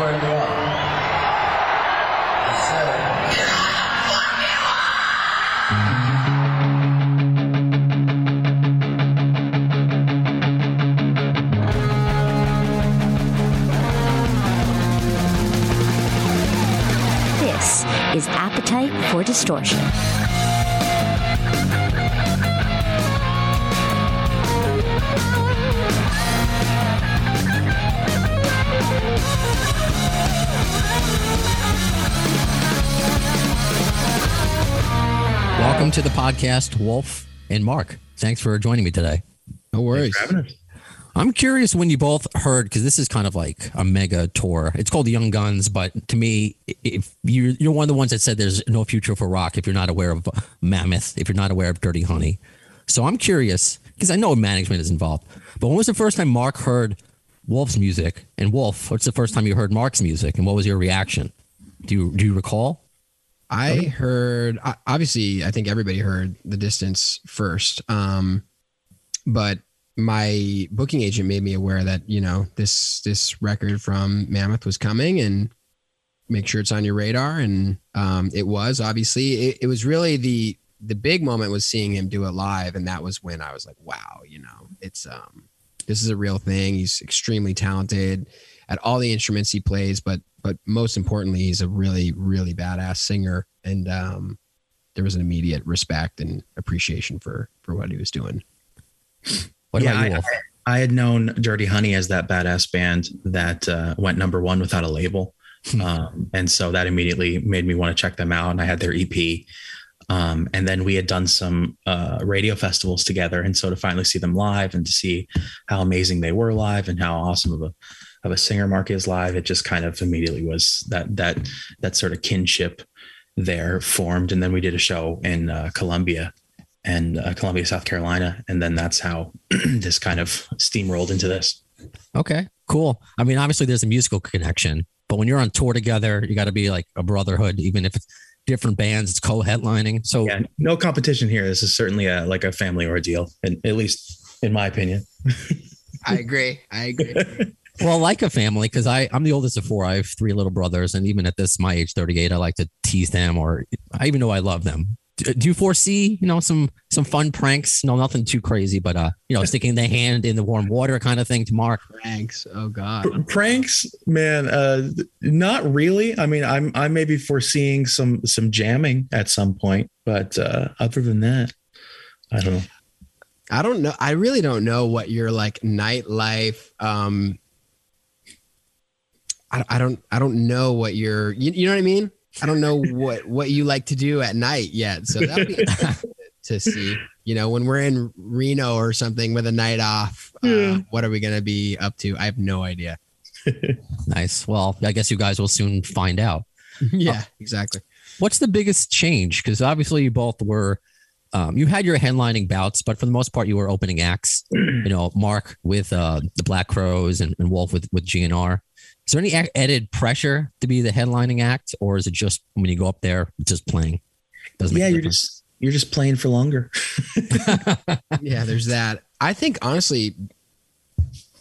up. This is Appetite for Distortion. To the podcast, Wolf and Mark. Thanks for joining me today. No worries. I'm curious when you both heard because this is kind of like a mega tour. It's called Young Guns, but to me, if you're you're one of the ones that said there's no future for rock if you're not aware of Mammoth, if you're not aware of Dirty Honey. So I'm curious because I know management is involved. But when was the first time Mark heard Wolf's music? And Wolf, what's the first time you heard Mark's music? And what was your reaction? Do you do you recall? I heard obviously I think everybody heard the distance first. Um but my booking agent made me aware that, you know, this this record from Mammoth was coming and make sure it's on your radar and um it was obviously it, it was really the the big moment was seeing him do it live and that was when I was like, wow, you know, it's um this is a real thing. He's extremely talented at all the instruments he plays, but but most importantly, he's a really really badass singer, and um, there was an immediate respect and appreciation for for what he was doing. What yeah, about you, I? I had known Dirty Honey as that badass band that uh, went number one without a label. Hmm. um, and so that immediately made me want to check them out. And I had their EP. Um, and then we had done some uh, radio festivals together. And so to finally see them live and to see how amazing they were live and how awesome of a of a singer Mark is live, it just kind of immediately was that that that sort of kinship there formed. And then we did a show in uh, Columbia and uh, Columbia, South Carolina, and then that's how this kind of steamrolled into this. Okay, cool. I mean, obviously there's a musical connection, but when you're on tour together, you got to be like a brotherhood, even if it's different bands, it's co-headlining. So Yeah, no competition here. This is certainly a like a family ordeal, and at least in my opinion. I agree. I agree. well, like a family, because I I'm the oldest of four. I have three little brothers, and even at this my age, 38, I like to tease them, or I even know I love them. Do do you foresee, you know, some some fun pranks? No, nothing too crazy, but uh, you know, sticking the hand in the warm water kind of thing to Mark. Pranks, Oh God. Pr- pranks, man, uh, not really. I mean, I'm I may be foreseeing some some jamming at some point, but uh, other than that, I don't know. I don't know. I really don't know what your like nightlife. Um, I, I don't. I don't know what your. You, you know what I mean? I don't know what what you like to do at night yet. So that would be to see. You know, when we're in Reno or something with a night off, uh, Yeah. what are we going to be up to? I have no idea. Nice. Well, I guess you guys will soon find out. yeah, exactly. What's the biggest change? Because obviously you both were, um, you had your headlining bouts, but for the most part you were opening acts. You know, Mark with uh, the Black Crowes and, and Wolf with with GNR. Is there any added pressure to be the headlining act, or is it just when you go up there, it's just playing? Doesn't yeah, a you're difference. just you're just playing for longer. yeah, there's that. I think honestly,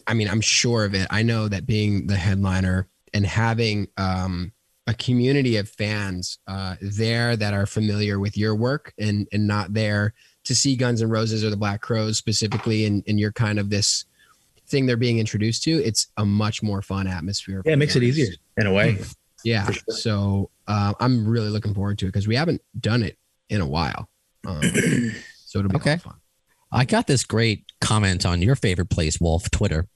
I mean, I'm sure of it. I know that being the headliner and having um, a community of fans uh, there that are familiar with your work and and not there to see Guns N' Roses or the Black Crowes specifically, and and you're kind of this thing they're being introduced to. It's a much more fun atmosphere. Yeah, it makes it easier in a way. Yeah. Sure. So uh, I'm really looking forward to it because we haven't done it in a while. Um, so it'll be Okay. okay. fun. I got this great comment on your favorite place, Wolf, Twitter.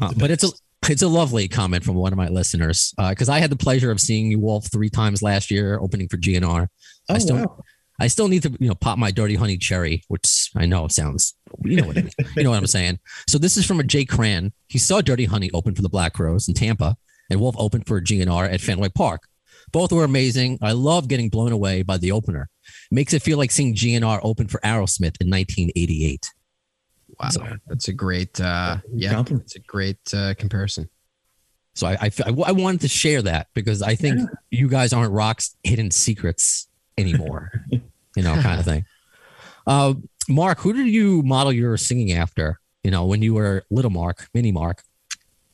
Uh, but it's a it's a lovely comment from one of my listeners because I had the pleasure of seeing you, Wolf, three times last year, opening for GNR. I Oh, still wow. I still need to, you know, pop my dirty honey cherry, which I know sounds, you know what it is. you know what I'm saying. So this is from a Jay Cran. He saw Dirty Honey open for the Black Crowes in Tampa, and Wolf opened for GNR at Fenway Park. Both were amazing. I love getting blown away by the opener. Makes it feel like seeing GNR open for Aerosmith in 1988. Wow. So- That's a great, uh, yeah, Compliment. it's a great uh, comparison. So I, I, I wanted to share that because I think you guys aren't rock's hidden secrets anymore, you know, kind of thing. Uh, Mark, who did you model your singing after? You know, when you were little Mark, mini Mark.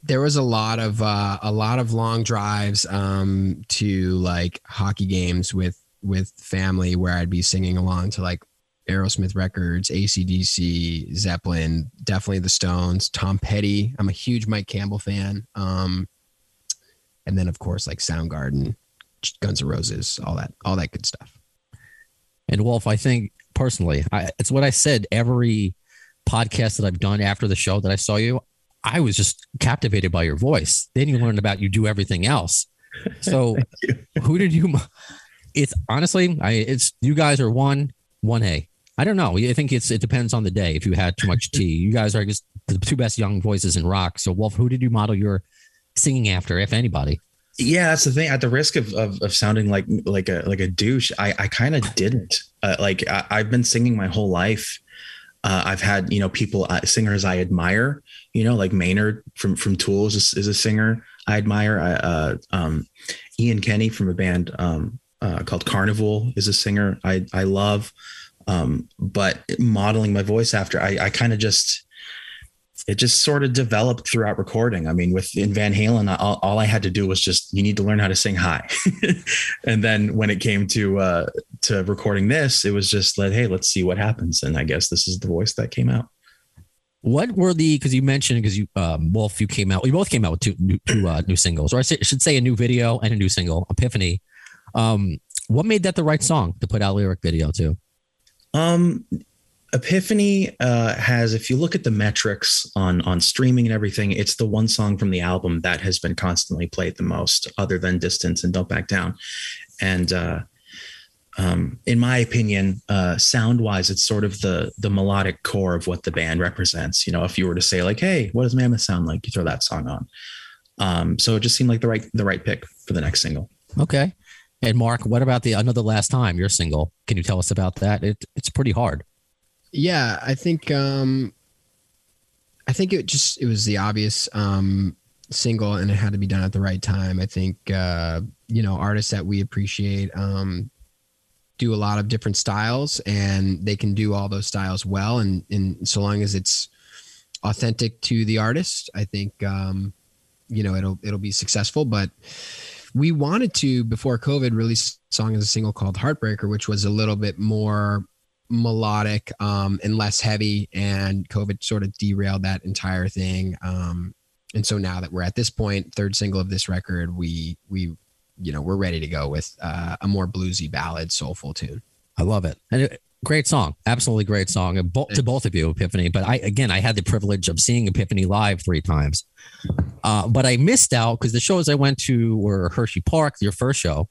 there was a lot of uh, a lot of long drives um, to like hockey games with with family where I'd be singing along to like Aerosmith records, ACDC, Zeppelin, definitely the Stones, Tom Petty. I'm a huge Mike Campbell fan. Um, and then of course like Soundgarden, Guns N' Roses, all that, all that good stuff. And Wolf, I think personally, I, it's what I said every podcast that I've done after the show that I saw you. I was just captivated by your voice. Then you learned about you do everything else. So, who did you? It's honestly, I it's you guys are one one A. I don't know. I think it's it depends on the day. If you had too much tea, you guys are just the two best young voices in rock. So, Wolf, who did you model your singing after, if anybody? Yeah, that's the thing. At the risk of of, of sounding like like a like a douche, I I kind of didn't. Uh, like I, have been singing my whole life. Uh, I've had you know people uh, singers I admire. You know, like Maynard from from Tools is, is a singer I admire. I, uh, um, Ian Kenny from a band um, uh, called Karnivool is a singer I I love. Um, but modeling my voice after, I, I kind of just it just sort of developed throughout recording. I mean, with in Van Halen, all, all I had to do was just you need to learn how to sing high, and then when it came to uh, to recording this, it was just like, hey, let's see what happens. And I guess this is the voice that came out. What were the because you mentioned because you um, Wolf you came out you both came out with two new, two uh, new singles or I should say a new video and a new single Epiphany. Um, what made that the right song to put out lyric video to? Um, Epiphany uh, has, if you look at the metrics on on streaming and everything, it's the one song from the album that has been constantly played the most, other than "Distance" and "Don't Back Down." And uh, um, in my opinion, uh, sound wise, it's sort of the the melodic core of what the band represents. You know, if you were to say like, "Hey, what does Mammoth sound like?" You throw that song on. Um, so it just seemed like the right the right pick for the next single. Okay. And Mark, what about the another last time your single? Can you tell us about that? It, it's pretty hard. Yeah, I think um, I think it just it was the obvious um, single, and it had to be done at the right time. I think uh, you know artists that we appreciate um, do a lot of different styles, and they can do all those styles well, and and so long as it's authentic to the artist, I think um, you know it'll it'll be successful. But we wanted to before COVID release a song as a single called Heartbreaker, which was a little bit more melodic um, and less heavy. And COVID sort of derailed that entire thing. Um, and so now that we're at this point, third single of this record, we we you know we're ready to go with uh, a more bluesy ballad, soulful tune. I love it. And it, great song, absolutely great song to both of you, Epiphany. But I again, I had the privilege of seeing Epiphany live three times, uh, but I missed out because the shows I went to were Hershey Park, your first show,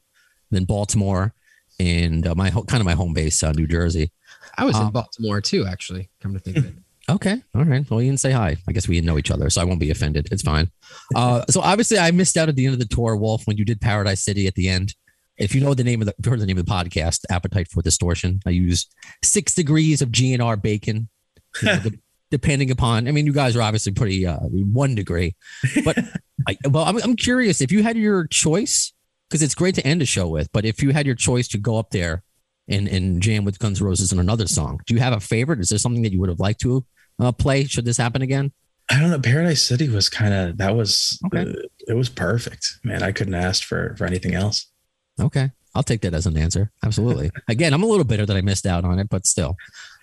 then Baltimore, and uh, my kind of my home base, uh, New Jersey. I was in um, Baltimore too, actually. Come to think of it. Okay. All right. Well, you didn't say hi. I guess we didn't know each other, so I won't be offended. It's fine. Uh, so obviously, I missed out at the end of the tour, Wolf, when you did Paradise City at the end. If you know the name of the, heard the name of the podcast, Appetite for Distortion, I use six degrees of GNR bacon, you know, depending upon. I mean, you guys are obviously pretty uh, one degree, but I, well, I'm, I'm curious if you had your choice because it's great to end a show with, but if you had your choice to go up there and and jam with Guns N' Roses in another song, do you have a favorite? Is there something that you would have liked to uh, play should this happen again? I don't know. Paradise City was kind of that was okay. Uh, it was perfect, man. I couldn't ask for for anything else. Okay, I'll take that as an answer. Absolutely. again, I'm a little bitter that I missed out on it, but still.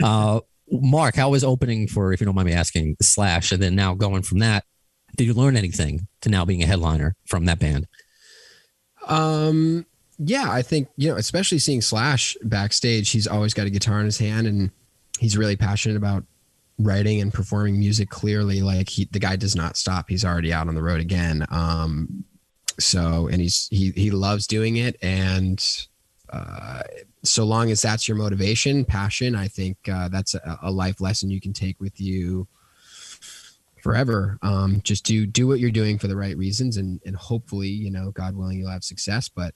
Uh, Mark, how was opening for, if you don't mind me asking, Slash, and then now going from that, did you learn anything to now being a headliner from that band? Um, yeah, I think you know, especially seeing Slash backstage, he's always got a guitar in his hand, and he's really passionate about writing and performing music clearly. Like he the guy does not stop. He's already out on the road again. Um so and he's he he loves doing it. And uh so long as that's your motivation passion i think uh that's a, a life lesson you can take with you forever um just do do what you're doing for the right reasons and and hopefully you know god willing you'll have success but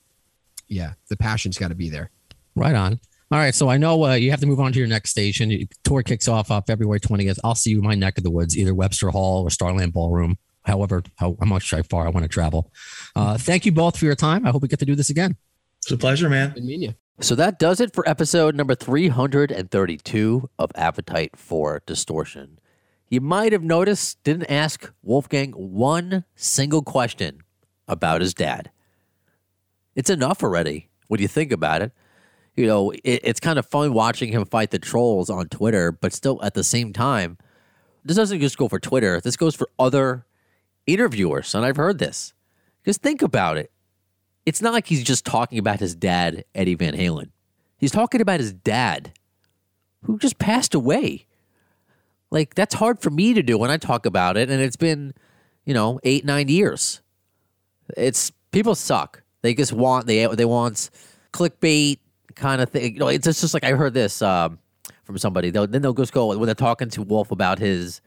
yeah the passion's got to be there right on all right, so I know uh, you have to move on to your next station. Tour kicks off uh, February 20th. I'll see you in my neck of the woods, either Webster Hall or Starland Ballroom, however, how, how much how far I want to travel. Uh, thank you both for your time. I hope we get to do this again. It's a pleasure, man. Good meeting you. So that does it for episode number 332 of Appetite for Distortion. You might have noticed, didn't ask Wolfgang one single question about his dad. It's enough already when you think about it. You know, it, it's kind of fun watching him fight the trolls on Twitter, but still at the same time, this doesn't just go for Twitter. This goes for other interviewers. And I've heard this. Just think about it. It's not like he's just talking about his dad, Eddie Van Halen. He's talking about his dad, who just passed away. Like, that's hard for me to do when I talk about it. And it's been, you know, eight, nine years. It's people suck. They just want, they, they want clickbait kind of thing. You know, it's just like I heard this um, from somebody. They'll, then they'll just go, when they're talking to Wolf about his,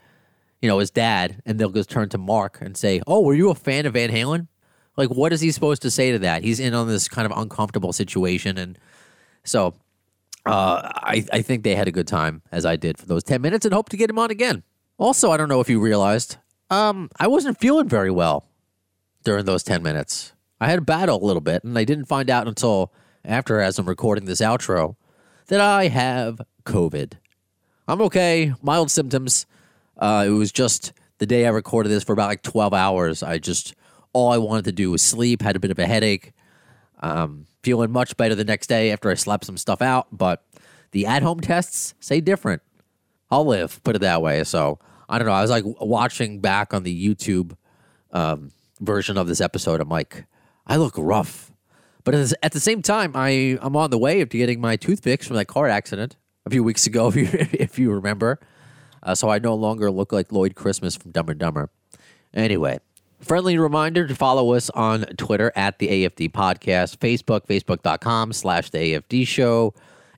you know, his dad, and they'll just turn to Mark and say, Oh, were you a fan of Van Halen? Like, what is he supposed to say to that? He's in on this kind of uncomfortable situation. And so uh, I, I think they had a good time, as I did for those 10 minutes, and hope to get him on again. Also, I don't know if you realized, um, I wasn't feeling very well during those 10 minutes. I had a battle a little bit, and I didn't find out until after, as I'm recording this outro, that I have COVID. I'm okay, mild symptoms. Uh, it was just the day I recorded this for about like 12 hours. I just, all I wanted to do was sleep, had a bit of a headache. Um, feeling much better the next day after I slept some stuff out, but the at home tests say different. I'll live, put it that way. So I don't know. I was like watching back on the YouTube um, version of this episode. I'm like, I look rough. But at the same time, I, I'm on the way of getting my tooth fixed from that car accident a few weeks ago, if you, if you remember. Uh, so I no longer look like Lloyd Christmas from Dumb and Dumber. Anyway, friendly reminder to follow us on Twitter at the AFD Podcast, Facebook, facebook.com slash the AFD Show,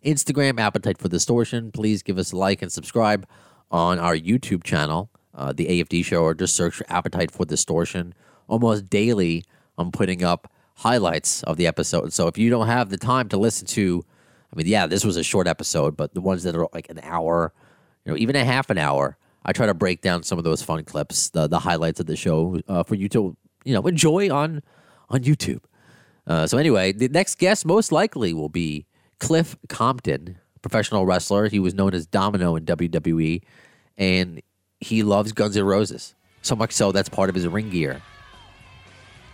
Instagram, Appetite for Distortion. Please give us a like and subscribe on our YouTube channel, uh, the AFD Show, or just search for Appetite for Distortion. Almost daily, I'm putting up highlights of the episode. So if you don't have the time to listen to, I mean, yeah, this was a short episode, but the ones that are like an hour, you know, even a half an hour, I try to break down some of those fun clips, the the highlights of the show uh, for you to you know enjoy on on YouTube. Uh, so anyway, the next guest most likely will be Cliff Compton, professional wrestler. He was known as Domino in WWE, and he loves Guns N' Roses so much so that's part of his ring gear.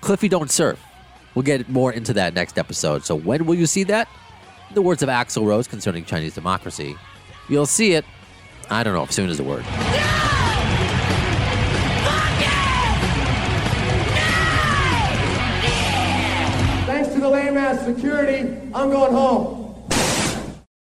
Cliffy don't surf. We'll get more into that next episode. So when will you see that? In the words of Axl Rose concerning Chinese democracy, you'll see it I don't know if soon is the word. No! No! Thanks to the lame ass security, I'm going home.